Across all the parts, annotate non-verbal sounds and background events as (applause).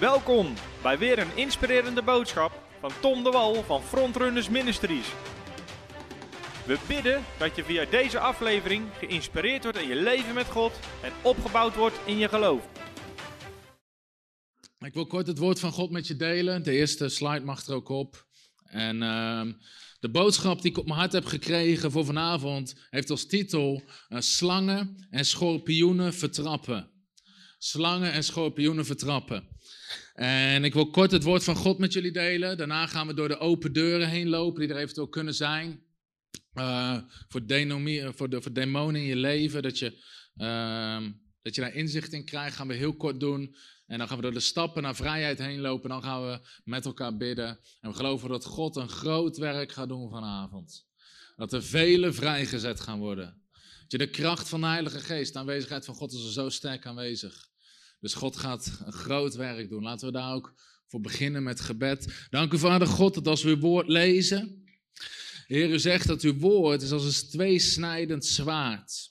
Welkom bij weer een inspirerende boodschap van Tom de Wal van Frontrunners Ministries. We bidden dat je via deze aflevering geïnspireerd wordt in je leven met God en opgebouwd wordt in je geloof. Ik wil kort het woord van God met je delen. De eerste slide mag er ook op. En ehm, de boodschap die ik op mijn hart heb gekregen voor vanavond heeft als titel uh, Slangen en schorpioenen vertrappen. Slangen en schorpioenen vertrappen. En ik wil kort het woord van God met jullie delen. Daarna gaan we door de open deuren heen lopen die er eventueel kunnen zijn. Uh, voor, denomie, voor, de, voor demonen in je leven, dat je, uh, dat je daar inzicht in krijgt, gaan we heel kort doen. En dan gaan we door de stappen naar vrijheid heen lopen. Dan gaan we met elkaar bidden. En we geloven dat God een groot werk gaat doen vanavond. Dat er vele vrijgezet gaan worden. Dat je de kracht van de Heilige Geest, de aanwezigheid van God is er zo sterk aanwezig. Dus God gaat een groot werk doen. Laten we daar ook voor beginnen met gebed. Dank u, Vader God, dat als we uw woord lezen. Heer, u zegt dat uw woord is als een tweesnijdend zwaard.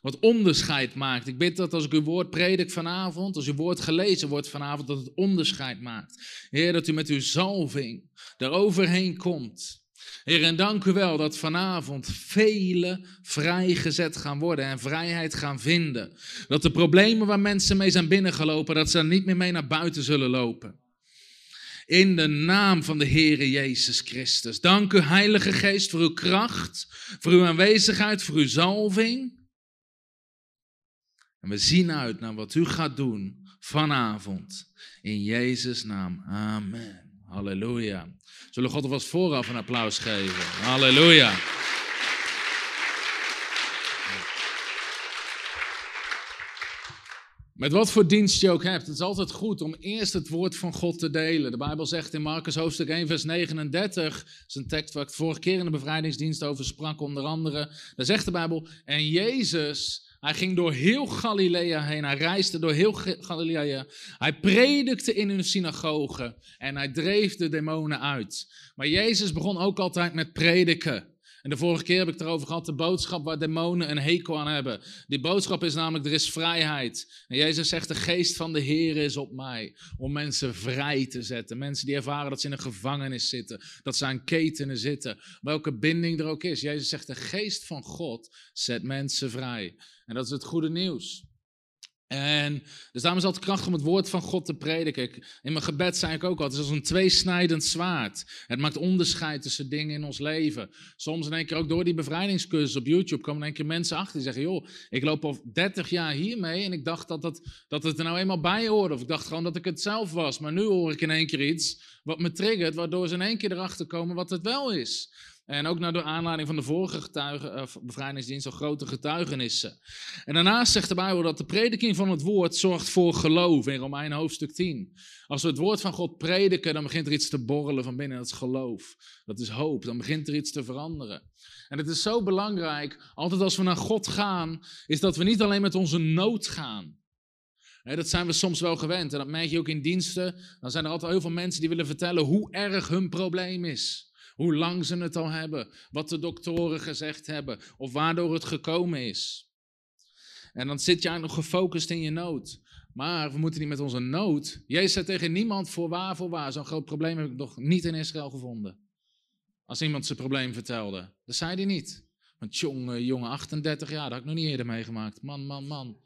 Wat onderscheid maakt. Ik bid dat als ik uw woord predik vanavond, als uw woord gelezen wordt vanavond, dat het onderscheid maakt. Heer, dat u met uw zalving eroverheen komt. Heer, en dank u wel dat vanavond vele vrijgezet gaan worden en vrijheid gaan vinden. Dat de problemen waar mensen mee zijn binnengelopen, dat ze niet meer mee naar buiten zullen lopen. In de naam van de Heere Jezus Christus. Dank u, Heilige Geest, voor uw kracht, voor uw aanwezigheid, voor uw zalving. En we zien uit naar wat u gaat doen vanavond. In Jezus' naam. Amen. Halleluja. Zullen God alvast vooraf een applaus geven? Halleluja. Met wat voor dienst je ook hebt, het is altijd goed om eerst het woord van God te delen. De Bijbel zegt in Marcus hoofdstuk 1, vers 39, dat is een tekst waar ik vorige keer in de bevrijdingsdienst over sprak, onder andere. Daar zegt de Bijbel, en Jezus hij ging door heel Galilea heen. Hij reisde door heel Galilea. Hij predikte in hun synagogen en hij dreef de demonen uit. Maar Jezus begon ook altijd met prediken. En de vorige keer heb ik het erover gehad, de boodschap waar demonen een hekel aan hebben. Die boodschap is namelijk, er is vrijheid. En Jezus zegt, de geest van de Heer is op mij. Om mensen vrij te zetten. Mensen die ervaren dat ze in een gevangenis zitten. Dat ze aan ketenen zitten. Welke binding er ook is. Jezus zegt, de geest van God zet mensen vrij. En dat is het goede nieuws. En dus daarom is altijd krachtig om het woord van God te prediken. in mijn gebed zei ik ook altijd, het is als een tweesnijdend zwaard. Het maakt onderscheid tussen dingen in ons leven. Soms in één keer ook door die bevrijdingscursus op YouTube komen in één keer mensen achter die zeggen, joh, ik loop al 30 jaar hiermee en ik dacht dat, dat, dat het er nou eenmaal bij hoorde. Of ik dacht gewoon dat ik het zelf was. Maar nu hoor ik in één keer iets wat me triggert, waardoor ze in één keer erachter komen wat het wel is. En ook naar de aanleiding van de vorige getuigen, uh, bevrijdingsdienst al grote getuigenissen. En daarnaast zegt de Bijbel dat de prediking van het woord zorgt voor geloof in Romein hoofdstuk 10. Als we het woord van God prediken, dan begint er iets te borrelen van binnen. Dat is geloof. Dat is hoop. Dan begint er iets te veranderen. En het is zo belangrijk, altijd als we naar God gaan, is dat we niet alleen met onze nood gaan. dat zijn we soms wel gewend. En dat merk je ook in diensten. Dan zijn er altijd heel veel mensen die willen vertellen hoe erg hun probleem is. Hoe lang ze het al hebben, wat de doktoren gezegd hebben of waardoor het gekomen is. En dan zit eigenlijk nog gefocust in je nood. Maar we moeten niet met onze nood. Jezus zei tegen niemand voor waar, voor waar. Zo'n groot probleem heb ik nog niet in Israël gevonden. Als iemand zijn probleem vertelde. Dat zei hij niet. Want jongen, jongen, 38 jaar, dat had ik nog niet eerder meegemaakt. Man, man, man.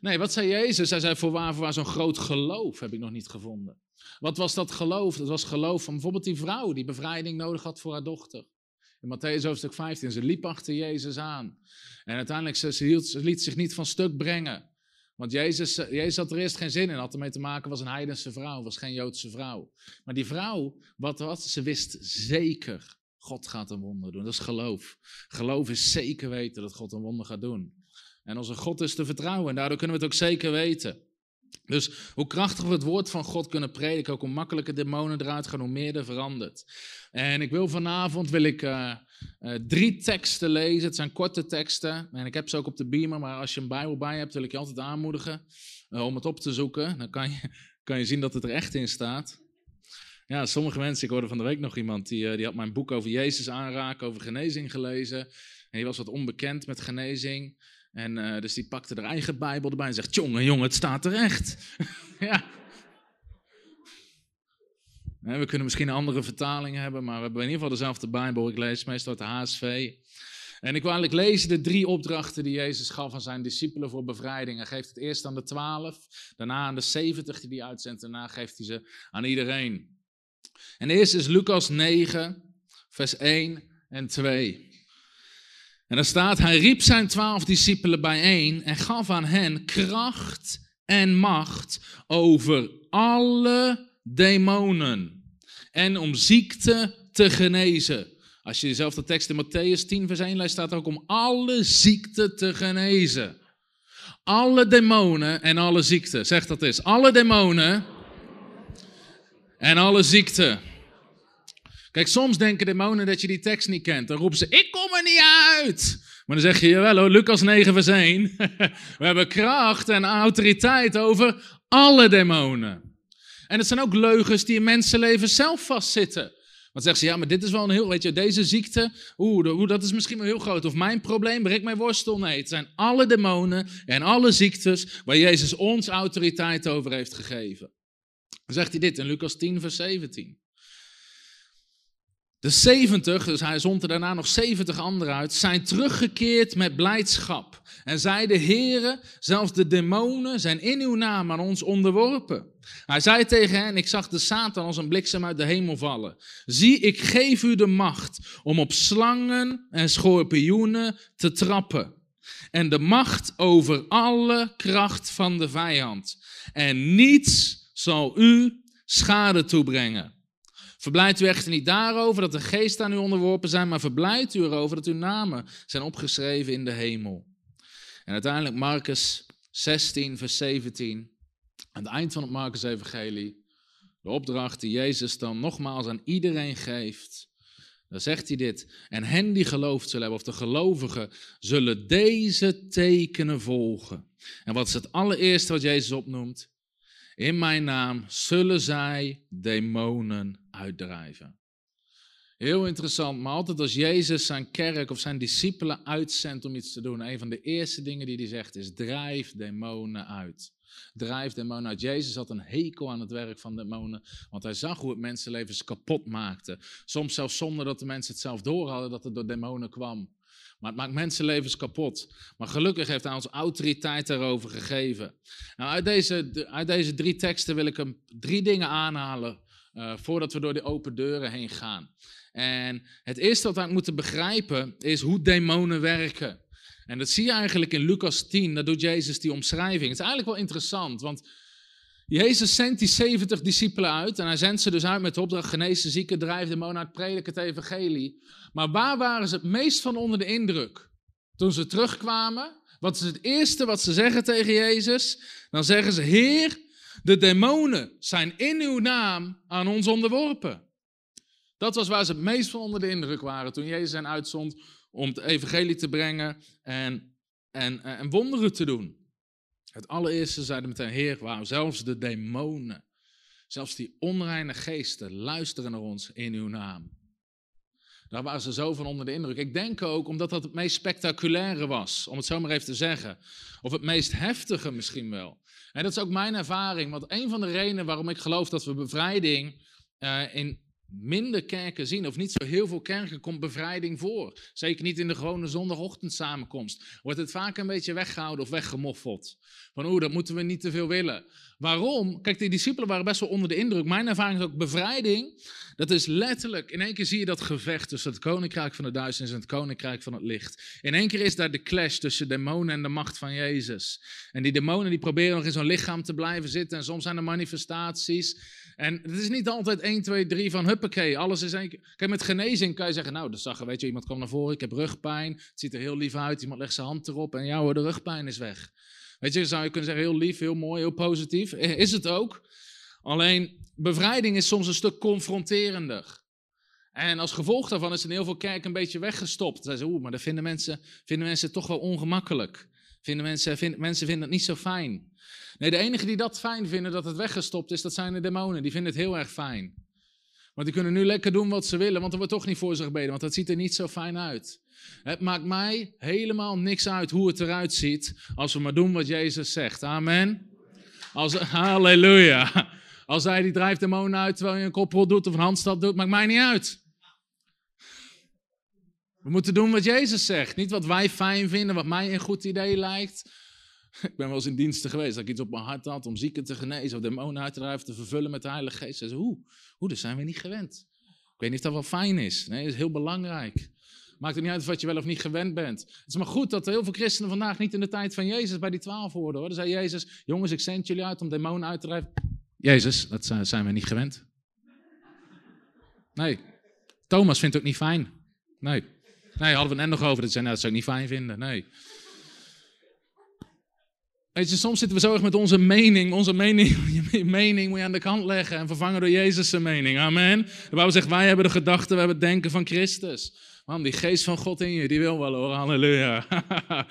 Nee, wat zei Jezus? Hij zei voor waar, voor waar. Zo'n groot geloof heb ik nog niet gevonden. Wat was dat geloof? Dat was geloof van bijvoorbeeld die vrouw die bevrijding nodig had voor haar dochter. In Matthäus hoofdstuk 15, ze liep achter Jezus aan. En uiteindelijk, ze, ze, liet zich niet van stuk brengen. Want Jezus, Jezus had er eerst geen zin in, had ermee te maken, was een heidense vrouw, was geen Joodse vrouw. Maar die vrouw, wat was, ze wist zeker, God gaat een wonder doen. Dat is geloof. Geloof is zeker weten dat God een wonder gaat doen. En onze God is te vertrouwen en daardoor kunnen we het ook zeker weten. Dus hoe krachtiger we het woord van God kunnen prediken, ook hoe makkelijker demonen eruit gaan, hoe meer er verandert. En ik wil vanavond wil ik, uh, uh, drie teksten lezen. Het zijn korte teksten. En ik heb ze ook op de beamer, maar als je een Bijbel bij hebt, wil ik je altijd aanmoedigen uh, om het op te zoeken. Dan kan je, (laughs) kan je zien dat het er echt in staat. Ja, sommige mensen, ik hoorde van de week nog iemand, die, die had mijn boek over Jezus aanraken, over genezing gelezen. En die was wat onbekend met genezing. En uh, dus die pakte haar eigen Bijbel erbij en zegt: Jongen, jongen, het staat er echt. (laughs) ja. We kunnen misschien andere vertaling hebben, maar we hebben in ieder geval dezelfde Bijbel. Ik lees meestal de HSV. En ik wil eigenlijk lezen de drie opdrachten die Jezus gaf aan zijn discipelen voor bevrijding. Hij geeft het eerst aan de twaalf, daarna aan de zeventig die hij uitzendt, daarna geeft hij ze aan iedereen. En de eerste is Lucas 9, vers 1 en 2. En daar staat, hij riep zijn twaalf discipelen bijeen en gaf aan hen kracht en macht over alle demonen en om ziekte te genezen. Als je dezelfde tekst in Matthäus 10 vers 1 leest, staat er ook om alle ziekte te genezen. Alle demonen en alle ziekte. Zeg dat eens. Alle demonen en alle ziekte. Kijk, soms denken demonen dat je die tekst niet kent. Dan roepen ze, ik kom er niet uit. Maar dan zeg je, jawel hoor, Lucas 9 vers 1. (laughs) We hebben kracht en autoriteit over alle demonen. En het zijn ook leugens die in mensenleven zelf vastzitten. Want zeggen ze, ja, maar dit is wel een heel, weet je, deze ziekte, oeh, dat is misschien wel heel groot. Of mijn probleem, breek mijn worstel. Nee, het zijn alle demonen en alle ziektes waar Jezus ons autoriteit over heeft gegeven. Dan zegt hij dit in Lucas 10, vers 17. De 70, dus hij zond er daarna nog 70 anderen uit, zijn teruggekeerd met blijdschap. En zeiden, heren, zelfs de demonen zijn in uw naam aan ons onderworpen. Hij zei tegen hen, ik zag de Satan als een bliksem uit de hemel vallen. Zie, ik geef u de macht om op slangen en schorpioenen te trappen. En de macht over alle kracht van de vijand. En niets zal u schade toebrengen. Verblijdt u echter niet daarover dat de geest aan u onderworpen zijn, maar verblijdt u erover dat uw namen zijn opgeschreven in de hemel. En uiteindelijk Marcus 16, vers 17. Aan het eind van het Marcus-evangelie, de opdracht die Jezus dan nogmaals aan iedereen geeft. Dan zegt hij dit. En hen die geloofd zullen hebben, of de gelovigen, zullen deze tekenen volgen. En wat is het allereerste wat Jezus opnoemt? In mijn naam zullen zij demonen uitdrijven. Heel interessant, maar altijd als Jezus zijn kerk of zijn discipelen uitzendt om iets te doen, een van de eerste dingen die hij zegt is: drijf demonen uit. Drijf demonen uit. Jezus had een hekel aan het werk van demonen, want hij zag hoe het mensenlevens kapot maakte. Soms zelfs zonder dat de mensen het zelf door hadden dat het door demonen kwam. Maar het maakt mensenlevens kapot. Maar gelukkig heeft hij ons autoriteit daarover gegeven. Nou, uit, deze, uit deze drie teksten wil ik hem drie dingen aanhalen uh, voordat we door die open deuren heen gaan. En het eerste wat we moeten begrijpen is hoe demonen werken. En dat zie je eigenlijk in Lucas 10, daar doet Jezus die omschrijving. Het is eigenlijk wel interessant, want Jezus zendt die 70 discipelen uit en hij zendt ze dus uit met de opdracht genezen zieken, drijf demonen uit, predik het evangelie. Maar waar waren ze het meest van onder de indruk? Toen ze terugkwamen, wat is het eerste wat ze zeggen tegen Jezus? Dan zeggen ze, Heer, de demonen zijn in uw naam aan ons onderworpen. Dat was waar ze het meest van onder de indruk waren toen Jezus hen uitzond om het evangelie te brengen en, en, en wonderen te doen. Het allereerste zeiden meteen, Heer, wauw, zelfs de demonen, zelfs die onreine geesten luisteren naar ons in uw naam. Daar waren ze zo van onder de indruk. Ik denk ook omdat dat het meest spectaculaire was, om het zo maar even te zeggen. Of het meest heftige misschien wel. En dat is ook mijn ervaring, want een van de redenen waarom ik geloof dat we bevrijding uh, in minder kerken zien, of niet zo heel veel kerken, komt bevrijding voor. Zeker niet in de gewone zondagochtend samenkomst. Wordt het vaak een beetje weggehouden of weggemoffeld. Van oeh, dat moeten we niet te veel willen. Waarom? Kijk, die discipelen waren best wel onder de indruk. Mijn ervaring is ook bevrijding. Dat is letterlijk, in één keer zie je dat gevecht tussen het koninkrijk van de duisternis en het koninkrijk van het licht. In één keer is daar de clash tussen demonen en de macht van Jezus. En die demonen die proberen nog in zo'n lichaam te blijven zitten. En soms zijn er manifestaties. En het is niet altijd 1, 2, 3 van huppakee, alles is één keer. Kijk, met genezing kan je zeggen, nou, dat zag je, weet je, iemand kwam naar voren, ik heb rugpijn, het ziet er heel lief uit, iemand legt zijn hand erop en ja de rugpijn is weg. Weet je, zou je kunnen zeggen, heel lief, heel mooi, heel positief. Eh, is het ook. Alleen, bevrijding is soms een stuk confronterender. En als gevolg daarvan is in heel veel kerken een beetje weggestopt. Ze zeggen, oeh, maar dat vinden mensen, vinden mensen toch wel ongemakkelijk. Vinden mensen, mensen vinden het niet zo fijn. Nee, de enige die dat fijn vinden, dat het weggestopt is, dat zijn de demonen. Die vinden het heel erg fijn. Want die kunnen nu lekker doen wat ze willen, want er wordt toch niet voor ze gebeden, want dat ziet er niet zo fijn uit. Het maakt mij helemaal niks uit hoe het eruit ziet, als we maar doen wat Jezus zegt. Amen. Als, halleluja. Als hij die drijft demonen uit terwijl je een koprol doet of een handstand doet, maakt mij niet uit. We moeten doen wat Jezus zegt. Niet wat wij fijn vinden, wat mij een goed idee lijkt. (laughs) Ik ben wel eens in diensten geweest dat ik iets op mijn hart had om zieken te genezen of demonen uit te drijven, te vervullen met de Heilige Geest. Ze hoe? Hoe, dat zijn we niet gewend. Ik weet niet of dat wel fijn is. Nee, dat is heel belangrijk. Maakt het niet uit wat je wel of niet gewend bent. Het is maar goed dat heel veel christenen vandaag niet in de tijd van Jezus bij die twaalf hoorden. Hoor. Zei Jezus, jongens, ik zend jullie uit om demonen uit te drijven. Jezus, dat zijn we niet gewend. Nee. Thomas vindt het ook niet fijn. Nee. Nee, hadden we het net nog over. Dat zei, nou, dat zou ik niet fijn vinden. Nee. Weet je, soms zitten we zo erg met onze mening. Onze mening, (laughs) je mening moet je aan de kant leggen en vervangen door Jezus' mening. Amen. De Bijbel zegt, wij hebben de gedachten, we hebben het denken van Christus. Man, die geest van God in je, die wil wel hoor. Halleluja. (laughs)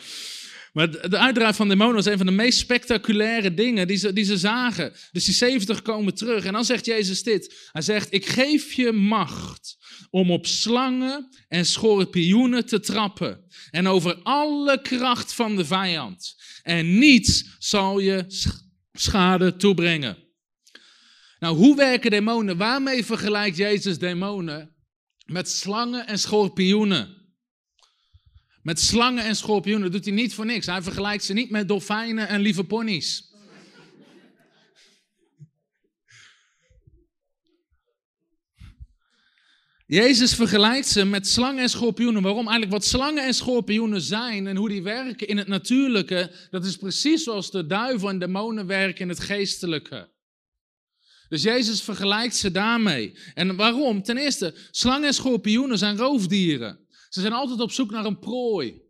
Maar de uitdraai van demonen is een van de meest spectaculaire dingen die ze, die ze zagen. Dus die 70 komen terug. En dan zegt Jezus dit. Hij zegt, ik geef je macht om op slangen en schorpioenen te trappen. En over alle kracht van de vijand. En niets zal je schade toebrengen. Nou, hoe werken demonen? Waarmee vergelijkt Jezus demonen? Met slangen en schorpioenen. Met slangen en schorpioenen doet hij niet voor niks. Hij vergelijkt ze niet met dolfijnen en lieve ponies. Jezus vergelijkt ze met slangen en schorpioenen. Waarom? Eigenlijk wat slangen en schorpioenen zijn en hoe die werken in het natuurlijke, dat is precies zoals de duivel en demonen werken in het geestelijke. Dus Jezus vergelijkt ze daarmee. En waarom? Ten eerste, slangen en schorpioenen zijn roofdieren. Ze zijn altijd op zoek naar een prooi.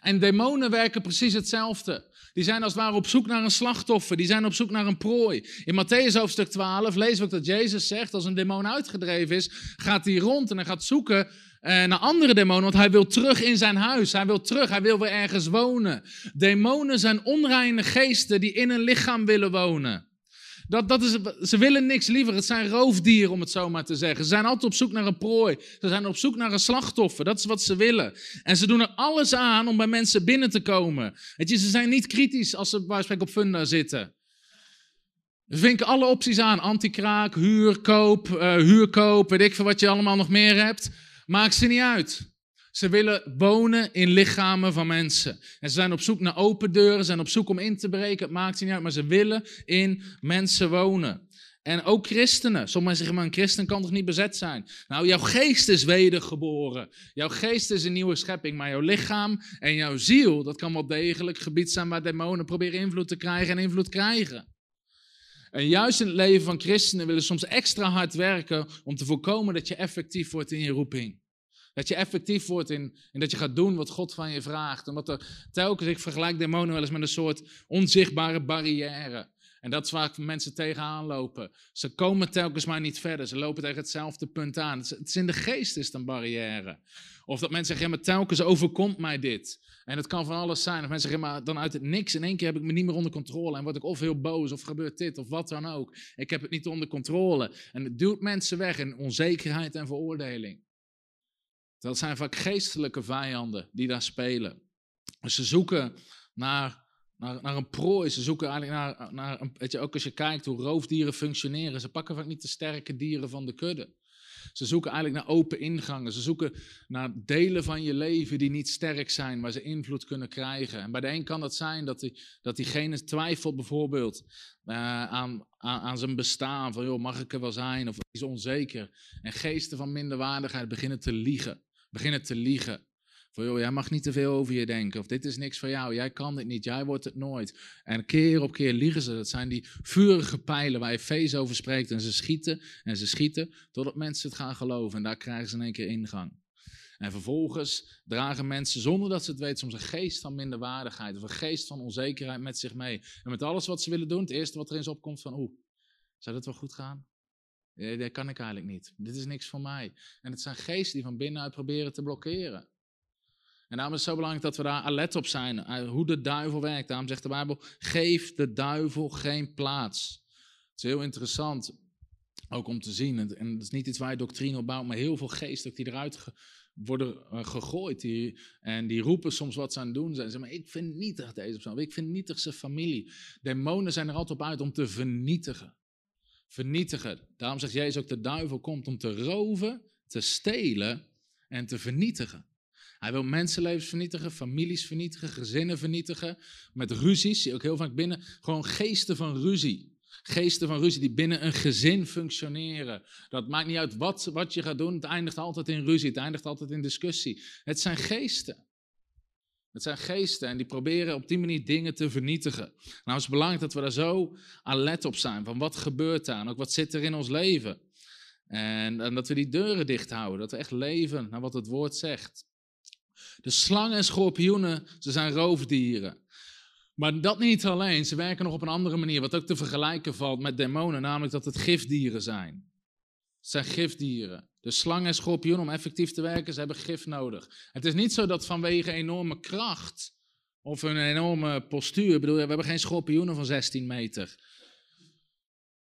En demonen werken precies hetzelfde. Die zijn als het ware op zoek naar een slachtoffer. Die zijn op zoek naar een prooi. In Matthäus hoofdstuk 12 lezen we dat Jezus zegt: als een demon uitgedreven is, gaat hij rond en hij gaat zoeken eh, naar andere demonen. Want hij wil terug in zijn huis. Hij wil terug. Hij wil weer ergens wonen. Demonen zijn onreine geesten die in een lichaam willen wonen. Dat, dat is, ze willen niks liever. Het zijn roofdieren, om het zo maar te zeggen. Ze zijn altijd op zoek naar een prooi. Ze zijn op zoek naar een slachtoffer. Dat is wat ze willen. En ze doen er alles aan om bij mensen binnen te komen. Weet je, ze zijn niet kritisch als ze bij op funda zitten. Ze vinken alle opties aan. Antikraak, huurkoop, uh, huurkoop, weet ik veel wat je allemaal nog meer hebt. Maakt ze niet uit. Ze willen wonen in lichamen van mensen. En ze zijn op zoek naar open deuren, ze zijn op zoek om in te breken. Het maakt niet uit, maar ze willen in mensen wonen. En ook christenen. Sommigen zeggen, maar een christen kan toch niet bezet zijn? Nou, jouw geest is wedergeboren. Jouw geest is een nieuwe schepping, maar jouw lichaam en jouw ziel, dat kan wel degelijk gebied zijn waar demonen proberen invloed te krijgen en invloed krijgen. En juist in het leven van christenen willen soms extra hard werken om te voorkomen dat je effectief wordt in je roeping. Dat je effectief wordt in, in dat je gaat doen wat God van je vraagt. Omdat er telkens, ik vergelijk demonen wel eens met een soort onzichtbare barrière. En dat is waar mensen tegenaan lopen. Ze komen telkens maar niet verder. Ze lopen tegen hetzelfde punt aan. Het is in de geest is het een barrière. Of dat mensen zeggen, maar telkens overkomt mij dit. En het kan van alles zijn. Of mensen zeggen, maar dan uit het niks. In één keer heb ik me niet meer onder controle. En word ik of heel boos, of gebeurt dit, of wat dan ook. Ik heb het niet onder controle. En het duwt mensen weg in onzekerheid en veroordeling. Dat zijn vaak geestelijke vijanden die daar spelen. Ze zoeken naar, naar, naar een prooi. Ze zoeken eigenlijk naar, naar een, weet je, ook als je kijkt hoe roofdieren functioneren. Ze pakken vaak niet de sterke dieren van de kudde. Ze zoeken eigenlijk naar open ingangen. Ze zoeken naar delen van je leven die niet sterk zijn, waar ze invloed kunnen krijgen. En bij de een kan dat zijn dat, die, dat diegene twijfelt bijvoorbeeld uh, aan, aan, aan, zijn bestaan. Van joh, mag ik er wel zijn? Of is onzeker. En geesten van minderwaardigheid beginnen te liegen beginnen te liegen. Van joh, jij mag niet te veel over je denken. Of dit is niks voor jou. Jij kan dit niet. Jij wordt het nooit. En keer op keer liegen ze. Dat zijn die vurige pijlen waar je feest over spreekt. En ze schieten en ze schieten totdat mensen het gaan geloven. En daar krijgen ze in één keer ingang. En vervolgens dragen mensen, zonder dat ze het weten, soms een geest van minderwaardigheid of een geest van onzekerheid met zich mee. En met alles wat ze willen doen, het eerste wat er eens opkomt van, oeh, zou dat wel goed gaan? Dat kan ik eigenlijk niet. Dit is niks voor mij. En het zijn geesten die van binnenuit proberen te blokkeren. En daarom is het zo belangrijk dat we daar alert op zijn. Eh, hoe de duivel werkt. Daarom zegt de Bijbel: geef de duivel geen plaats. Het is heel interessant ook om te zien. En dat is niet iets waar je doctrine op bouwt, maar heel veel geesten die eruit worden eh, gegooid. Die, en die roepen soms wat ze aan het doen zijn. Ze maar ik vind nietig deze persoon. Ik vind nietig zijn familie. Demonen zijn er altijd op uit om te vernietigen. Vernietigen. Daarom zegt Jezus ook, de duivel komt om te roven, te stelen en te vernietigen. Hij wil mensenlevens vernietigen, families vernietigen, gezinnen vernietigen. Met ruzies, zie je ook heel vaak binnen. Gewoon geesten van ruzie. Geesten van ruzie die binnen een gezin functioneren. Dat maakt niet uit wat, wat je gaat doen. Het eindigt altijd in ruzie. Het eindigt altijd in discussie. Het zijn geesten. Het zijn geesten en die proberen op die manier dingen te vernietigen. Nou is het belangrijk dat we daar zo alert op zijn. Van wat gebeurt daar en ook wat zit er in ons leven. En, en dat we die deuren dicht houden. Dat we echt leven naar wat het woord zegt. De slangen en schorpioenen, ze zijn roofdieren. Maar dat niet alleen, ze werken nog op een andere manier, wat ook te vergelijken valt met demonen, namelijk dat het gifdieren zijn. Het zijn gifdieren. De slang en schorpioen, om effectief te werken, ze hebben gif nodig. Het is niet zo dat vanwege enorme kracht of een enorme postuur, bedoel, we hebben geen schorpioenen van 16 meter.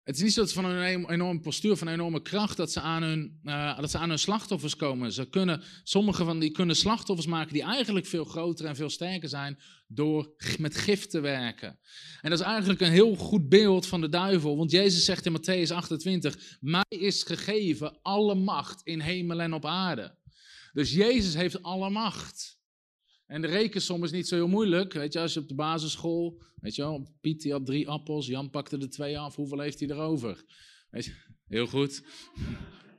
Het is niet zo dat van een enorm postuur, van enorme kracht, dat ze, aan hun, uh, dat ze aan hun slachtoffers komen. Ze kunnen, sommige van die kunnen slachtoffers maken die eigenlijk veel groter en veel sterker zijn door met gif te werken. En dat is eigenlijk een heel goed beeld van de duivel, want Jezus zegt in Matthäus 28, mij is gegeven alle macht in hemel en op aarde. Dus Jezus heeft alle macht. En de rekensom is niet zo heel moeilijk. Weet je, als je op de basisschool, weet je wel, Piet die had drie appels, Jan pakte er twee af, hoeveel heeft hij erover? Weet je, heel goed.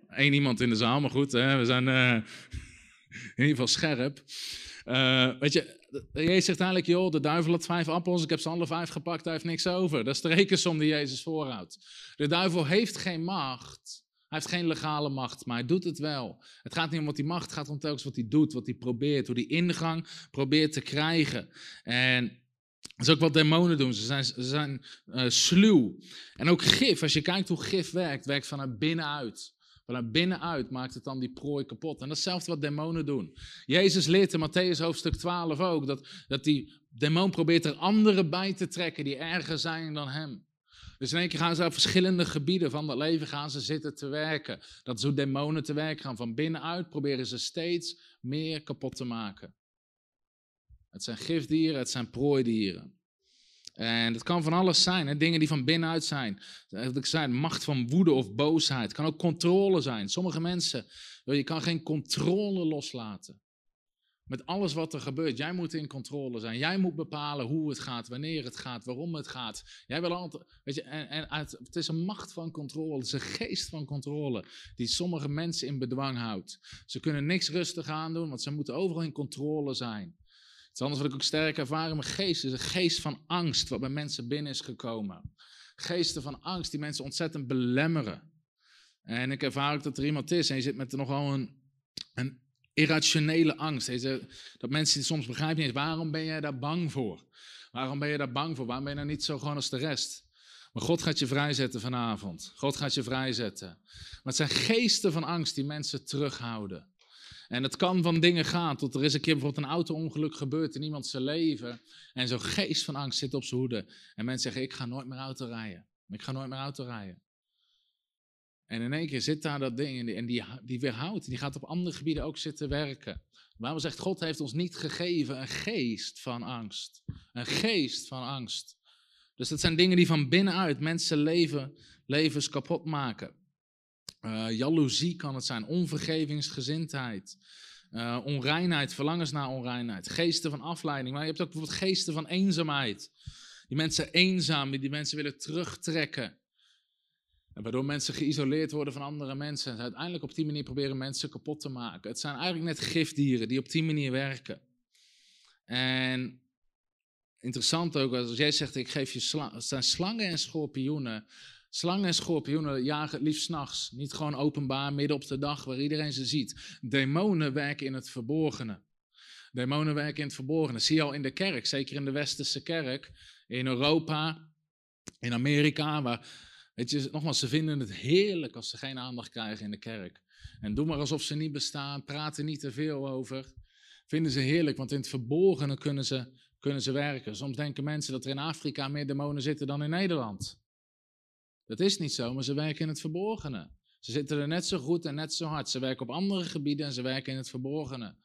Eén iemand in de zaal, maar goed, hè, we zijn uh, (laughs) in ieder geval scherp. Uh, weet je, Jezus zegt eigenlijk, joh, de duivel had vijf appels, ik heb ze alle vijf gepakt, hij heeft niks over. Dat is de rekensom die Jezus voorhoudt. De duivel heeft geen macht heeft geen legale macht, maar hij doet het wel. Het gaat niet om wat hij macht, het gaat om telkens wat hij doet, wat hij probeert, hoe die ingang probeert te krijgen. En dat is ook wat demonen doen. Ze zijn, ze zijn uh, sluw. En ook gif, als je kijkt hoe gif werkt, werkt vanuit binnenuit. Vanuit binnenuit maakt het dan die prooi kapot. En dat is hetzelfde wat demonen doen. Jezus leert in Matthäus hoofdstuk 12 ook dat, dat die demon probeert er anderen bij te trekken die erger zijn dan hem. Dus in één keer gaan ze op verschillende gebieden van dat leven gaan ze zitten te werken. Dat is hoe demonen te werk gaan. Van binnenuit proberen ze steeds meer kapot te maken. Het zijn gifdieren, het zijn prooidieren. En het kan van alles zijn, hè? dingen die van binnenuit zijn. Dat ik zei, macht van woede of boosheid. Het kan ook controle zijn. Sommige mensen, je kan geen controle loslaten. Met alles wat er gebeurt. Jij moet in controle zijn. Jij moet bepalen hoe het gaat, wanneer het gaat, waarom het gaat. Jij wil altijd. Weet je, en, het, is een macht van controle. Het is een geest van controle. Die sommige mensen in bedwang houdt. Ze kunnen niks rustig aandoen, want ze moeten overal in controle zijn. Iets anders wat ik ook sterk ervaren. Mijn geest is een geest van angst, wat bij mensen binnen is gekomen. Geesten van angst die mensen ontzettend belemmeren. En ik ervaar ook dat er iemand is en je zit met nogal een, een irrationele angst. Deze, dat mensen soms begrijpen niet waarom ben jij daar bang voor? Waarom ben je daar bang voor? Waarom ben je nou niet zo gewoon als de rest? Maar God gaat je vrijzetten vanavond. God gaat je vrijzetten. Maar het zijn geesten van angst die mensen terughouden. En het kan van dingen gaan tot er is een keer bijvoorbeeld een auto-ongeluk gebeurd in iemand zijn leven. En zo'n geest van angst zit op zijn hoede. En mensen zeggen, ik ga nooit meer auto rijden. Ik ga nooit meer auto rijden. En in één keer zit daar dat ding en die, die weerhoudt. Die gaat op andere gebieden ook zitten werken. Waarom zegt God heeft ons niet gegeven een geest van angst. Een geest van angst. Dus dat zijn dingen die van binnenuit mensen leven, levens kapot maken. Uh, jaloezie kan het zijn, onvergevingsgezindheid, uh, onreinheid, verlangens naar onreinheid, geesten van afleiding. Maar je hebt ook bijvoorbeeld geesten van eenzaamheid. Die mensen eenzaam, die mensen willen terugtrekken. Waardoor mensen geïsoleerd worden van andere mensen. En uiteindelijk op die manier proberen mensen kapot te maken. Het zijn eigenlijk net gifdieren die op die manier werken. En interessant ook, als jij zegt, ik geef je slangen. Het zijn slangen en schorpioenen. Slangen en schorpioenen jagen het liefst nachts. Niet gewoon openbaar, midden op de dag, waar iedereen ze ziet. Demonen werken in het verborgene. Demonen werken in het verborgene. Zie je al in de kerk, zeker in de westerse kerk. In Europa, in Amerika, waar Weet je, nogmaals, ze vinden het heerlijk als ze geen aandacht krijgen in de kerk. En doe maar alsof ze niet bestaan, praat er niet te veel over. Vinden ze heerlijk, want in het verborgene kunnen ze, kunnen ze werken. Soms denken mensen dat er in Afrika meer demonen zitten dan in Nederland. Dat is niet zo, maar ze werken in het verborgene. Ze zitten er net zo goed en net zo hard. Ze werken op andere gebieden en ze werken in het verborgene.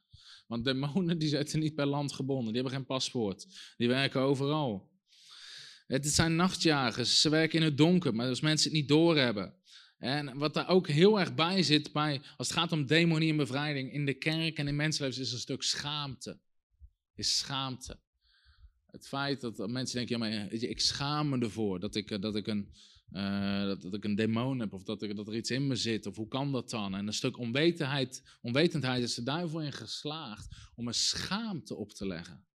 Want demonen die zitten niet bij land gebonden, die hebben geen paspoort. Die werken overal. Het zijn nachtjagers, ze werken in het donker, maar als mensen het niet doorhebben. En wat daar ook heel erg bij zit, bij, als het gaat om demonie en bevrijding, in de kerk en in mensenlevens, is een stuk schaamte. Is schaamte. Het feit dat mensen denken, ja maar ik schaam me ervoor dat ik, dat ik, een, uh, dat, ik een demon heb of dat er, dat er iets in me zit of hoe kan dat dan? En een stuk onwetendheid, onwetendheid is de duivel in geslaagd om een schaamte op te leggen.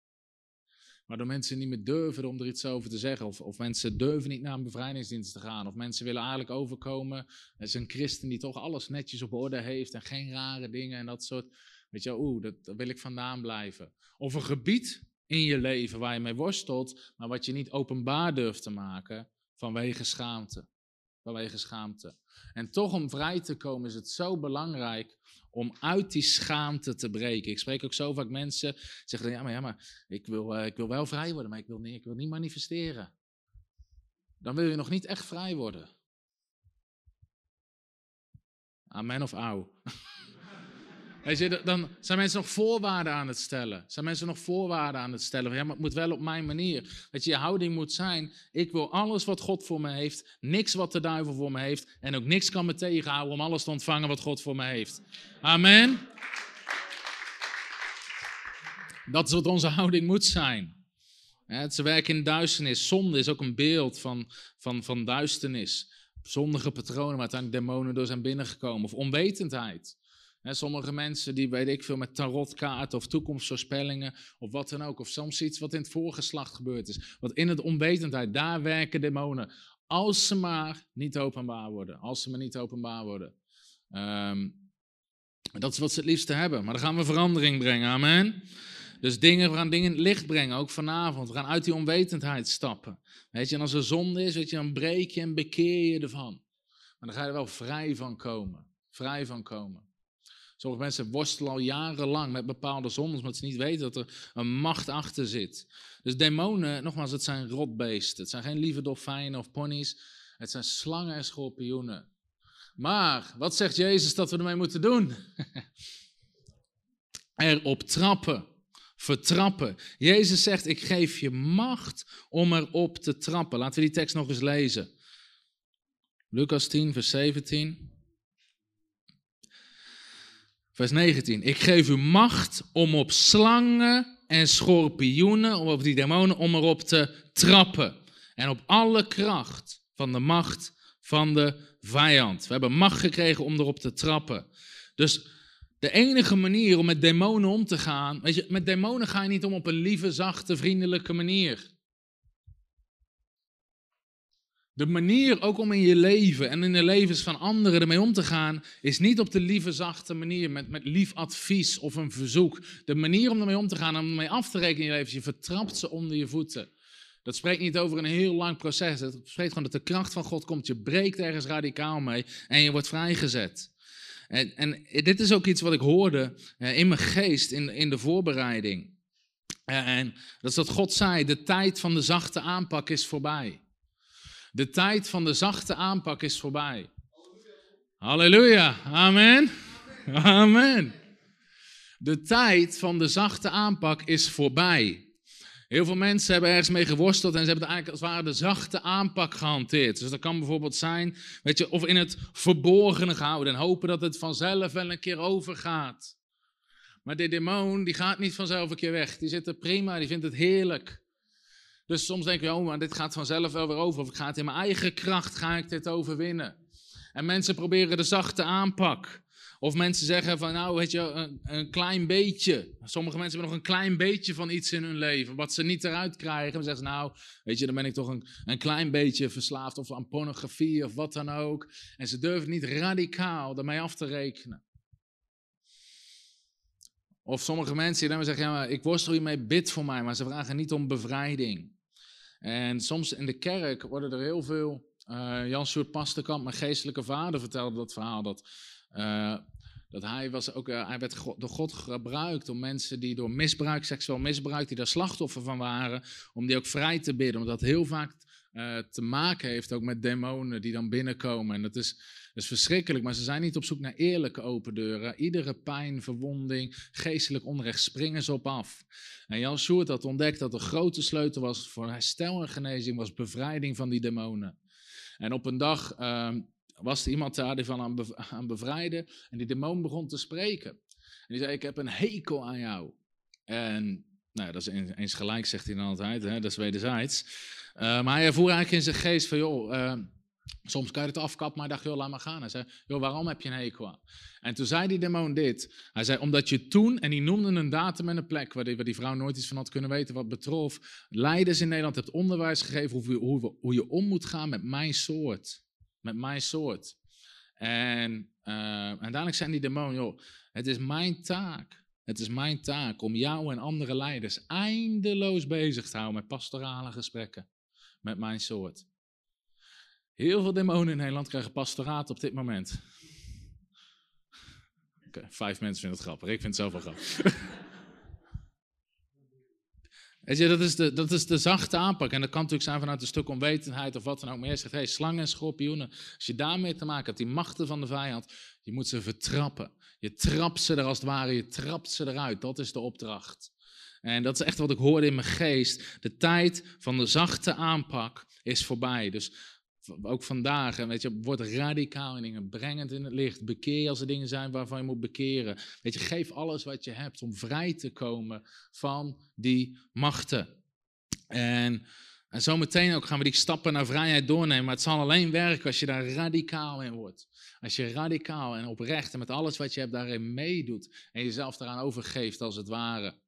Waardoor mensen niet meer durven om er iets over te zeggen. Of, of mensen durven niet naar een bevrijdingsdienst te gaan. Of mensen willen eigenlijk overkomen. Het is een christen die toch alles netjes op orde heeft. En geen rare dingen en dat soort. Weet je, oeh, dat, daar wil ik vandaan blijven. Of een gebied in je leven waar je mee worstelt. Maar wat je niet openbaar durft te maken vanwege schaamte. Vanwege schaamte. En toch om vrij te komen is het zo belangrijk om uit die schaamte te breken. Ik spreek ook zo vaak mensen zeggen, ja maar, ja, maar ik, wil, uh, ik wil wel vrij worden, maar ik wil, niet, ik wil niet manifesteren. Dan wil je nog niet echt vrij worden. Amen of auw. (laughs) Je, dan zijn mensen nog voorwaarden aan het stellen. Zijn mensen nog voorwaarden aan het stellen? Ja, maar het moet wel op mijn manier. Dat je, je houding moet zijn, ik wil alles wat God voor me heeft, niks wat de duivel voor me heeft, en ook niks kan me tegenhouden om alles te ontvangen wat God voor me heeft. Amen. Dat is wat onze houding moet zijn. Het ze werken in duisternis. Zonde is ook een beeld van, van, van duisternis. Zondige patronen waar uiteindelijk demonen door zijn binnengekomen. Of onwetendheid sommige mensen die, weet ik veel, met tarotkaarten of toekomstvoorspellingen of wat dan ook. Of soms iets wat in het voorgeslacht gebeurd is. Wat in het onwetendheid, daar werken demonen. Als ze maar niet openbaar worden. Als ze maar niet openbaar worden. Ehm, dat is wat ze het liefste hebben. Maar dan gaan we verandering brengen. Amen. Dus dingen, we gaan dingen in het licht brengen, ook vanavond. We gaan uit die onwetendheid stappen. Weet je, en als er zonde is, je, dan breek je en bekeer je ervan. Maar dan ga je er wel vrij van komen. Vrij van komen. Sommige mensen worstelen al jarenlang met bepaalde zondes, omdat ze niet weten dat er een macht achter zit. Dus demonen, nogmaals, het zijn rotbeesten. Het zijn geen lieve dolfijnen of ponies. Het zijn slangen en schorpioenen. Maar, wat zegt Jezus dat we ermee moeten doen? (laughs) Erop trappen. Vertrappen. Jezus zegt, ik geef je macht om erop te trappen. Laten we die tekst nog eens lezen. Lucas 10, vers 17. Vers 19. Ik geef u macht om op slangen en schorpioenen, om op die demonen, om erop te trappen. En op alle kracht van de macht van de vijand. We hebben macht gekregen om erop te trappen. Dus de enige manier om met demonen om te gaan, weet je, met demonen ga je niet om op een lieve, zachte, vriendelijke manier. De manier ook om in je leven en in de levens van anderen ermee om te gaan, is niet op de lieve, zachte manier met, met lief advies of een verzoek. De manier om ermee om te gaan, om ermee af te rekenen in je leven, je vertrapt ze onder je voeten. Dat spreekt niet over een heel lang proces. Het spreekt gewoon dat de kracht van God komt. Je breekt ergens radicaal mee en je wordt vrijgezet. En, en dit is ook iets wat ik hoorde eh, in mijn geest in, in de voorbereiding. En dat is dat God zei: de tijd van de zachte aanpak is voorbij. De tijd van de zachte aanpak is voorbij. Halleluja. Amen. Amen. De tijd van de zachte aanpak is voorbij. Heel veel mensen hebben ergens mee geworsteld en ze hebben eigenlijk als het ware de zachte aanpak gehanteerd. Dus dat kan bijvoorbeeld zijn, weet je, of in het verborgene gehouden en hopen dat het vanzelf wel een keer overgaat. Maar de demon, die gaat niet vanzelf een keer weg. Die zit er prima, die vindt het heerlijk. Dus soms denk je, oh, maar dit gaat vanzelf wel weer over. Of ik ga het in mijn eigen kracht, ga ik dit overwinnen. En mensen proberen de zachte aanpak. Of mensen zeggen van, nou, weet je, een, een, klein beetje. Sommige mensen hebben nog een klein beetje van iets in hun leven, wat ze niet eruit krijgen. Dan zeggen ze, nou, weet je, dan ben ik toch een, een klein beetje verslaafd of aan pornografie of wat dan ook. En ze durven niet radicaal daarmee af te rekenen. Of sommige mensen die dan zeggen, ja, ik worstel hiermee, bid voor mij, maar ze vragen niet om bevrijding. En soms in de kerk worden er heel veel. Uh, Jan Sjoerd Pastenkamp, mijn geestelijke vader, vertelde dat verhaal. Dat, uh, dat hij, was ook, uh, hij werd door God gebruikt om mensen die door misbruik, seksueel misbruik, die daar slachtoffer van waren, om die ook vrij te bidden. Omdat heel vaak eh, te maken heeft ook met demonen die dan binnenkomen. En dat is, is verschrikkelijk, maar ze zijn niet op zoek naar eerlijke open deuren. Iedere pijn, verwonding, geestelijk onrecht springen ze op af. En Jan Soert had ontdekt dat de grote sleutel was voor herstel en genezing, was bevrijding van die demonen. En op een dag ehm, was iemand daar die van aan, bev bevrijden en die demon begon te spreken. En die zei, ik heb een hekel aan jou. En nou, dat is eens gelijk, zegt hij dan altijd, hè? dat is wederzijds. Uh, maar hij ervoer eigenlijk in zijn geest van, joh, uh, soms kan je het afkappen, maar hij dacht, joh, laat maar gaan. Hij zei, joh, waarom heb je een hekel aan? En toen zei die demon dit. Hij zei, omdat je toen, en die noemde een datum en een plek waar die, waar die vrouw nooit iets van had kunnen weten wat betrof, leiders in Nederland hebt onderwijs gegeven hoe, hoe, hoe je om moet gaan met mijn soort. Met mijn soort. En uh, uiteindelijk zijn die demon, joh, het is mijn taak het is mijn taak om jou en andere leiders eindeloos bezig te houden met pastorale gesprekken met mijn soort. Heel veel demonen in Nederland krijgen pastoraat op dit moment. (laughs) Okay, vijf mensen vinden het grappig, ik vind het zelf wel grappig. (laughs) Je, dat is, de, dat is de zachte aanpak. En dat kan natuurlijk zijn vanuit een stuk onwetendheid of wat dan ook. Maar je zegt, hey, slangen en schorpioenen. Als je daarmee te maken hebt, die machten van de vijand, je moet ze vertrappen. Je trapt ze er als het ware, je trapt ze eruit. Dat is de opdracht. En dat is echt wat ik hoorde in mijn geest. De tijd van de zachte aanpak is voorbij. Dus ook vandaag, weet je, word radicaal in dingen, breng het in het licht, bekeer als er dingen zijn waarvan je moet bekeren. Weet je, geef alles wat je hebt om vrij te komen van die machten. En, en zometeen ook gaan we die stappen naar vrijheid doornemen, maar het zal alleen werken als je daar radicaal in wordt. Als je radicaal en oprecht en met alles wat je hebt daarin meedoet en jezelf daaraan overgeeft als het ware.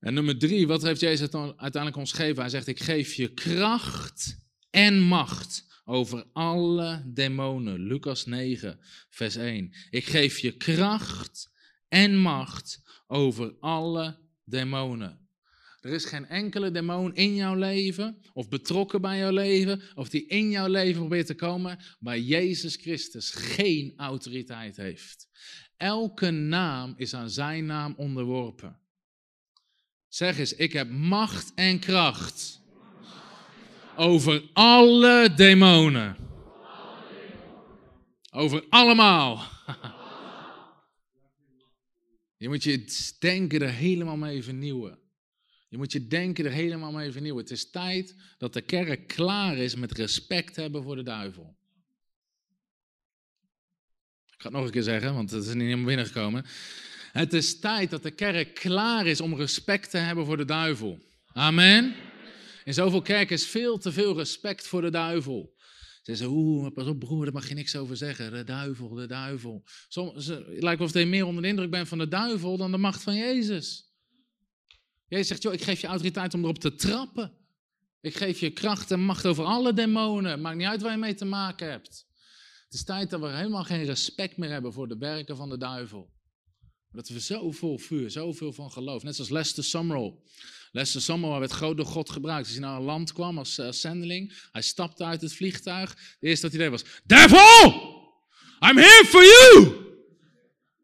En nummer drie, wat heeft Jezus uiteindelijk ons gegeven? Hij zegt, ik geef je kracht en macht over alle demonen. Lucas 9, vers 1. Ik geef je kracht en macht over alle demonen. Er is geen enkele demon in jouw leven, of betrokken bij jouw leven, of die in jouw leven probeert te komen, waar Jezus Christus geen autoriteit heeft. Elke naam is aan zijn naam onderworpen. Zeg eens, ik heb macht en kracht over alle demonen. Over allemaal. Je moet je denken er helemaal mee vernieuwen. Je moet je denken er helemaal mee vernieuwen. Het is tijd dat de kerk klaar is met respect hebben voor de duivel. Ik ga het nog een keer zeggen, want het is niet helemaal binnengekomen. Het is tijd dat de kerk klaar is om respect te hebben voor de duivel. Amen. In zoveel kerken is veel te veel respect voor de duivel. Ze zeggen, oeh, pas op broer, daar mag je niks over zeggen. De duivel, de duivel. Soms, het lijkt wel of je meer onder de indruk bent van de duivel dan de macht van Jezus. Jezus zegt, joh, ik geef je autoriteit om erop te trappen. Ik geef je kracht en macht over alle demonen. Maakt niet uit waar je mee te maken hebt. Het is tijd dat we helemaal geen respect meer hebben voor de werken van de duivel. Dat we zo vol vuur, zoveel van geloof. Net zoals Lester Summerall. Lester Summerall werd groot door God gebruikt. Als hij naar een land kwam als uh, zendeling, hij stapte uit het vliegtuig. Het eerste dat hij deed was, Devil! I'm here for you!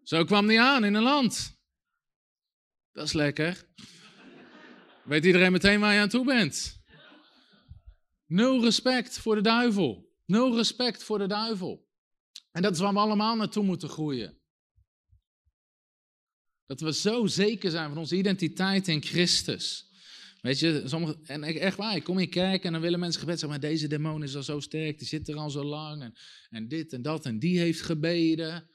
Zo kwam hij aan in een land. Dat is lekker. Weet iedereen meteen waar je aan toe bent? Nul respect voor de duivel. Nul respect voor de duivel. En dat is waar we allemaal naartoe moeten groeien. Dat we zo zeker zijn van onze identiteit in Christus. Weet je, sommige, en echt waar, ik kom in kerk en dan willen mensen gebed zeggen, maar deze demon is al zo sterk, die zit er al zo lang en, en dit en dat en die heeft gebeden.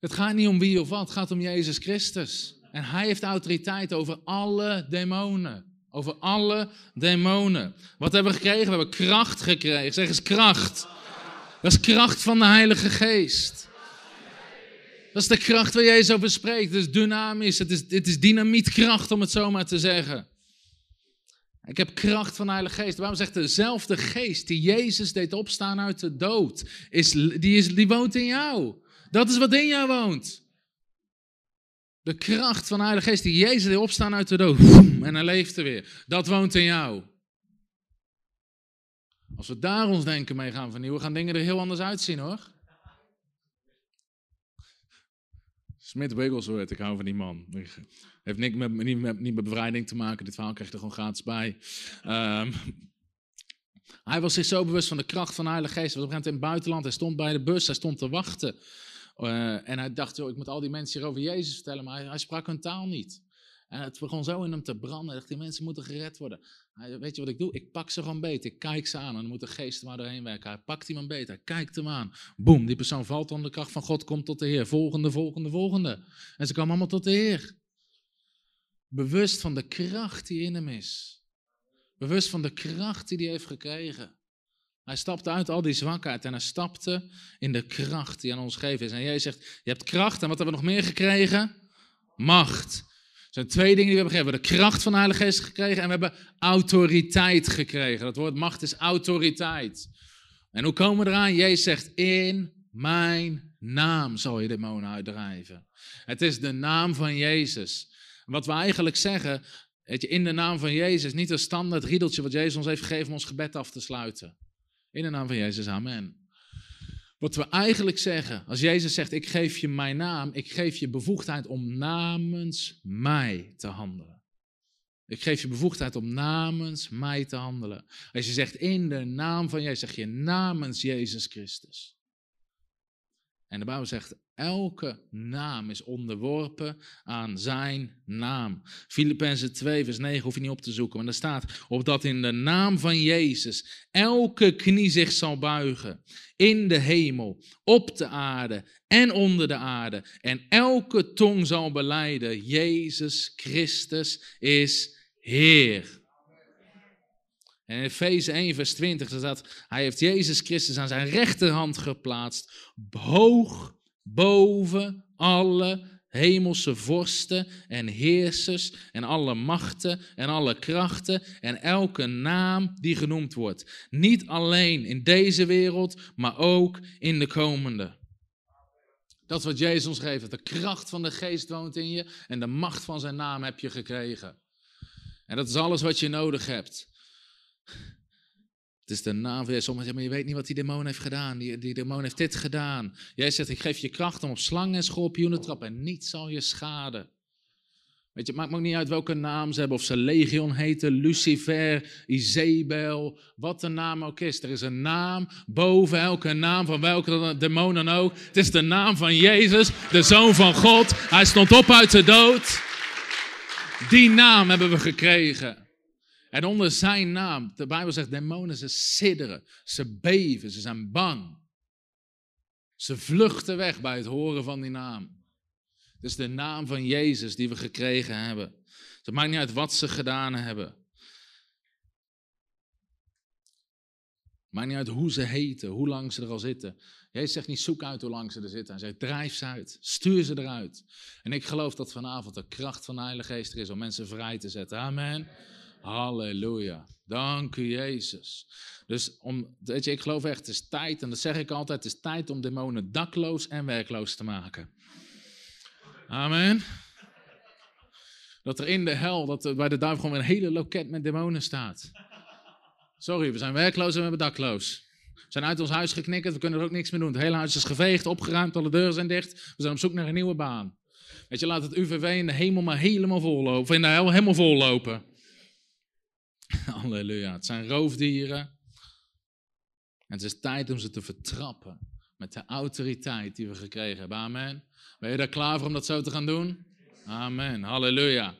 Het gaat niet om wie of wat, het gaat om Jezus Christus. En hij heeft autoriteit over alle demonen. Over alle demonen. Wat hebben we gekregen? We hebben kracht gekregen. Zeg eens kracht. Dat is kracht van de Heilige Geest. Dat is de kracht waar Jezus over spreekt. Het is dynamisch. Het is, het is dynamietkracht, om het zo maar te zeggen. Ik heb kracht van de Heilige Geest. Waarom zegt dezelfde geest die Jezus deed opstaan uit de dood, is, die, is, die woont in jou. Dat is wat in jou woont. De kracht van de Heilige Geest die Jezus deed opstaan uit de dood. En hij leefde weer. Dat woont in jou. Als we daar ons denken mee gaan vernieuwen, gaan dingen er heel anders uitzien hoor. Smith Wigglesworth, ik hou van die man. Heeft niks met, niet, met, niet met bevrijding te maken. Dit verhaal krijg je er gewoon gratis bij. Um, Hij was zich zo bewust van de kracht van de Heilige Geest. Hij was op een in het buitenland. Hij stond bij de bus, hij stond te wachten. Uh, en hij dacht, joh, ik moet al die mensen hier over Jezus vertellen, maar hij, hij sprak hun taal niet. En het begon zo in hem te branden. Dacht, die mensen moeten gered worden. Hij, weet je wat ik doe? Ik pak ze gewoon beet. Ik kijk ze aan. En dan moet de geest maar doorheen werken. Hij pakt iemand beet. Hij kijkt hem aan. Boom, die persoon valt onder de kracht van God. Komt tot de Heer. Volgende, volgende, volgende. En ze komen allemaal tot de Heer. Bewust van de kracht die in hem is. Bewust van de kracht die hij heeft gekregen. Hij stapte uit al die zwakheid en hij stapte in de kracht die aan ons gegeven is. En jij zegt, je hebt kracht en wat hebben we nog meer gekregen? Macht. Zijn twee dingen die we hebben gekregen. We hebben de kracht van de Heilige Geest gekregen en we hebben autoriteit gekregen. Dat woord macht is autoriteit. En hoe komen we eraan? Jezus zegt, in mijn naam zal je demonen uitdrijven. Het is de naam van Jezus. Wat we eigenlijk zeggen, weet je, in de naam van Jezus, niet een standaard riedeltje wat Jezus ons heeft gegeven om ons gebed af te sluiten. In de naam van Jezus, amen. Wat we eigenlijk zeggen, als Jezus zegt, ik geef je mijn naam, ik geef je bevoegdheid om namens mij te handelen. Ik geef je bevoegdheid om namens mij te handelen. Als je zegt in de naam van Jezus, zeg je namens Jezus Christus. En de Bijbel zegt, elke naam is onderworpen aan zijn naam. Filippenzen 2, vers 9 hoef je niet op te zoeken, maar daar staat, opdat in de naam van Jezus elke knie zich zal buigen, in de hemel, op de aarde en onder de aarde, en elke tong zal beleiden, Jezus Christus is Heer. En in Efeze 1, vers 20 staat, hij heeft Jezus Christus aan zijn rechterhand geplaatst, hoog boven alle hemelse vorsten en heersers en alle machten en alle krachten en elke naam die genoemd wordt. Niet alleen in deze wereld, maar ook in de komende. Dat wat Jezus ons geeft. De kracht van de geest woont in je en de macht van zijn naam heb je gekregen. En dat is alles wat je nodig hebt. Het is de naam Sommigen zeggen, maar je weet niet wat die demon heeft gedaan. Die, die demon heeft dit gedaan. Jij zegt, ik geef je kracht om op slangen en schorpioenen te trappen en niets zal je schaden. Weet je, het maakt me ook niet uit welke naam ze hebben. Of ze Legion heten, Lucifer, Izebel, wat de naam ook is. Er is een naam boven elke naam van welke demon dan ook. Het is de naam van Jezus, de Zoon van God. Hij stond op uit de dood. Die naam hebben we gekregen. En onder zijn naam, de Bijbel zegt, demonen ze sidderen, ze beven, ze zijn bang. Ze vluchten weg bij het horen van die naam. Het is de naam van Jezus die we gekregen hebben. Het maakt niet uit wat ze gedaan hebben. Maakt niet uit hoe ze heten, hoe lang ze er al zitten. Jezus zegt niet zoek uit hoe lang ze er zitten. Hij zegt drijf ze uit, stuur ze eruit. En ik geloof dat vanavond de kracht van de Heilige Geest er is om mensen vrij te zetten. Amen. Halleluja. Dank u, Jezus. Dus om, weet je, ik geloof echt, het is tijd, en dat zeg ik altijd, het is tijd om demonen dakloos en werkloos te maken. Amen. Dat er in de hel, dat er bij de duivel gewoon een hele loket met demonen staat. Sorry, we zijn werkloos en we hebben dakloos. We zijn uit ons huis geknikkerd, we kunnen er ook niks meer doen. Het hele huis is geveegd, opgeruimd, alle deuren zijn dicht. We zijn op zoek naar een nieuwe baan. Weet je, laat het UVV in de hemel maar helemaal vol lopen, of in de hel helemaal vol lopen. Halleluja. Het zijn roofdieren. En het is tijd om ze te vertrappen met de autoriteit die we gekregen hebben. Amen. Ben je daar klaar voor om dat zo te gaan doen? Amen. Halleluja.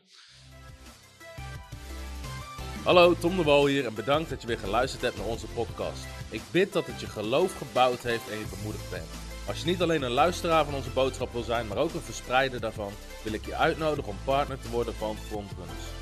Hallo, Tom de Wol hier en bedankt dat je weer geluisterd hebt naar onze podcast. Ik bid dat het je geloof gebouwd heeft en je bemoedigd bent. Als je niet alleen een luisteraar van onze boodschap wil zijn, maar ook een verspreider daarvan, wil ik je uitnodigen om partner te worden van Frontrunners.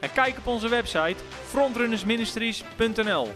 en kijk op onze website frontrunnersministries.nl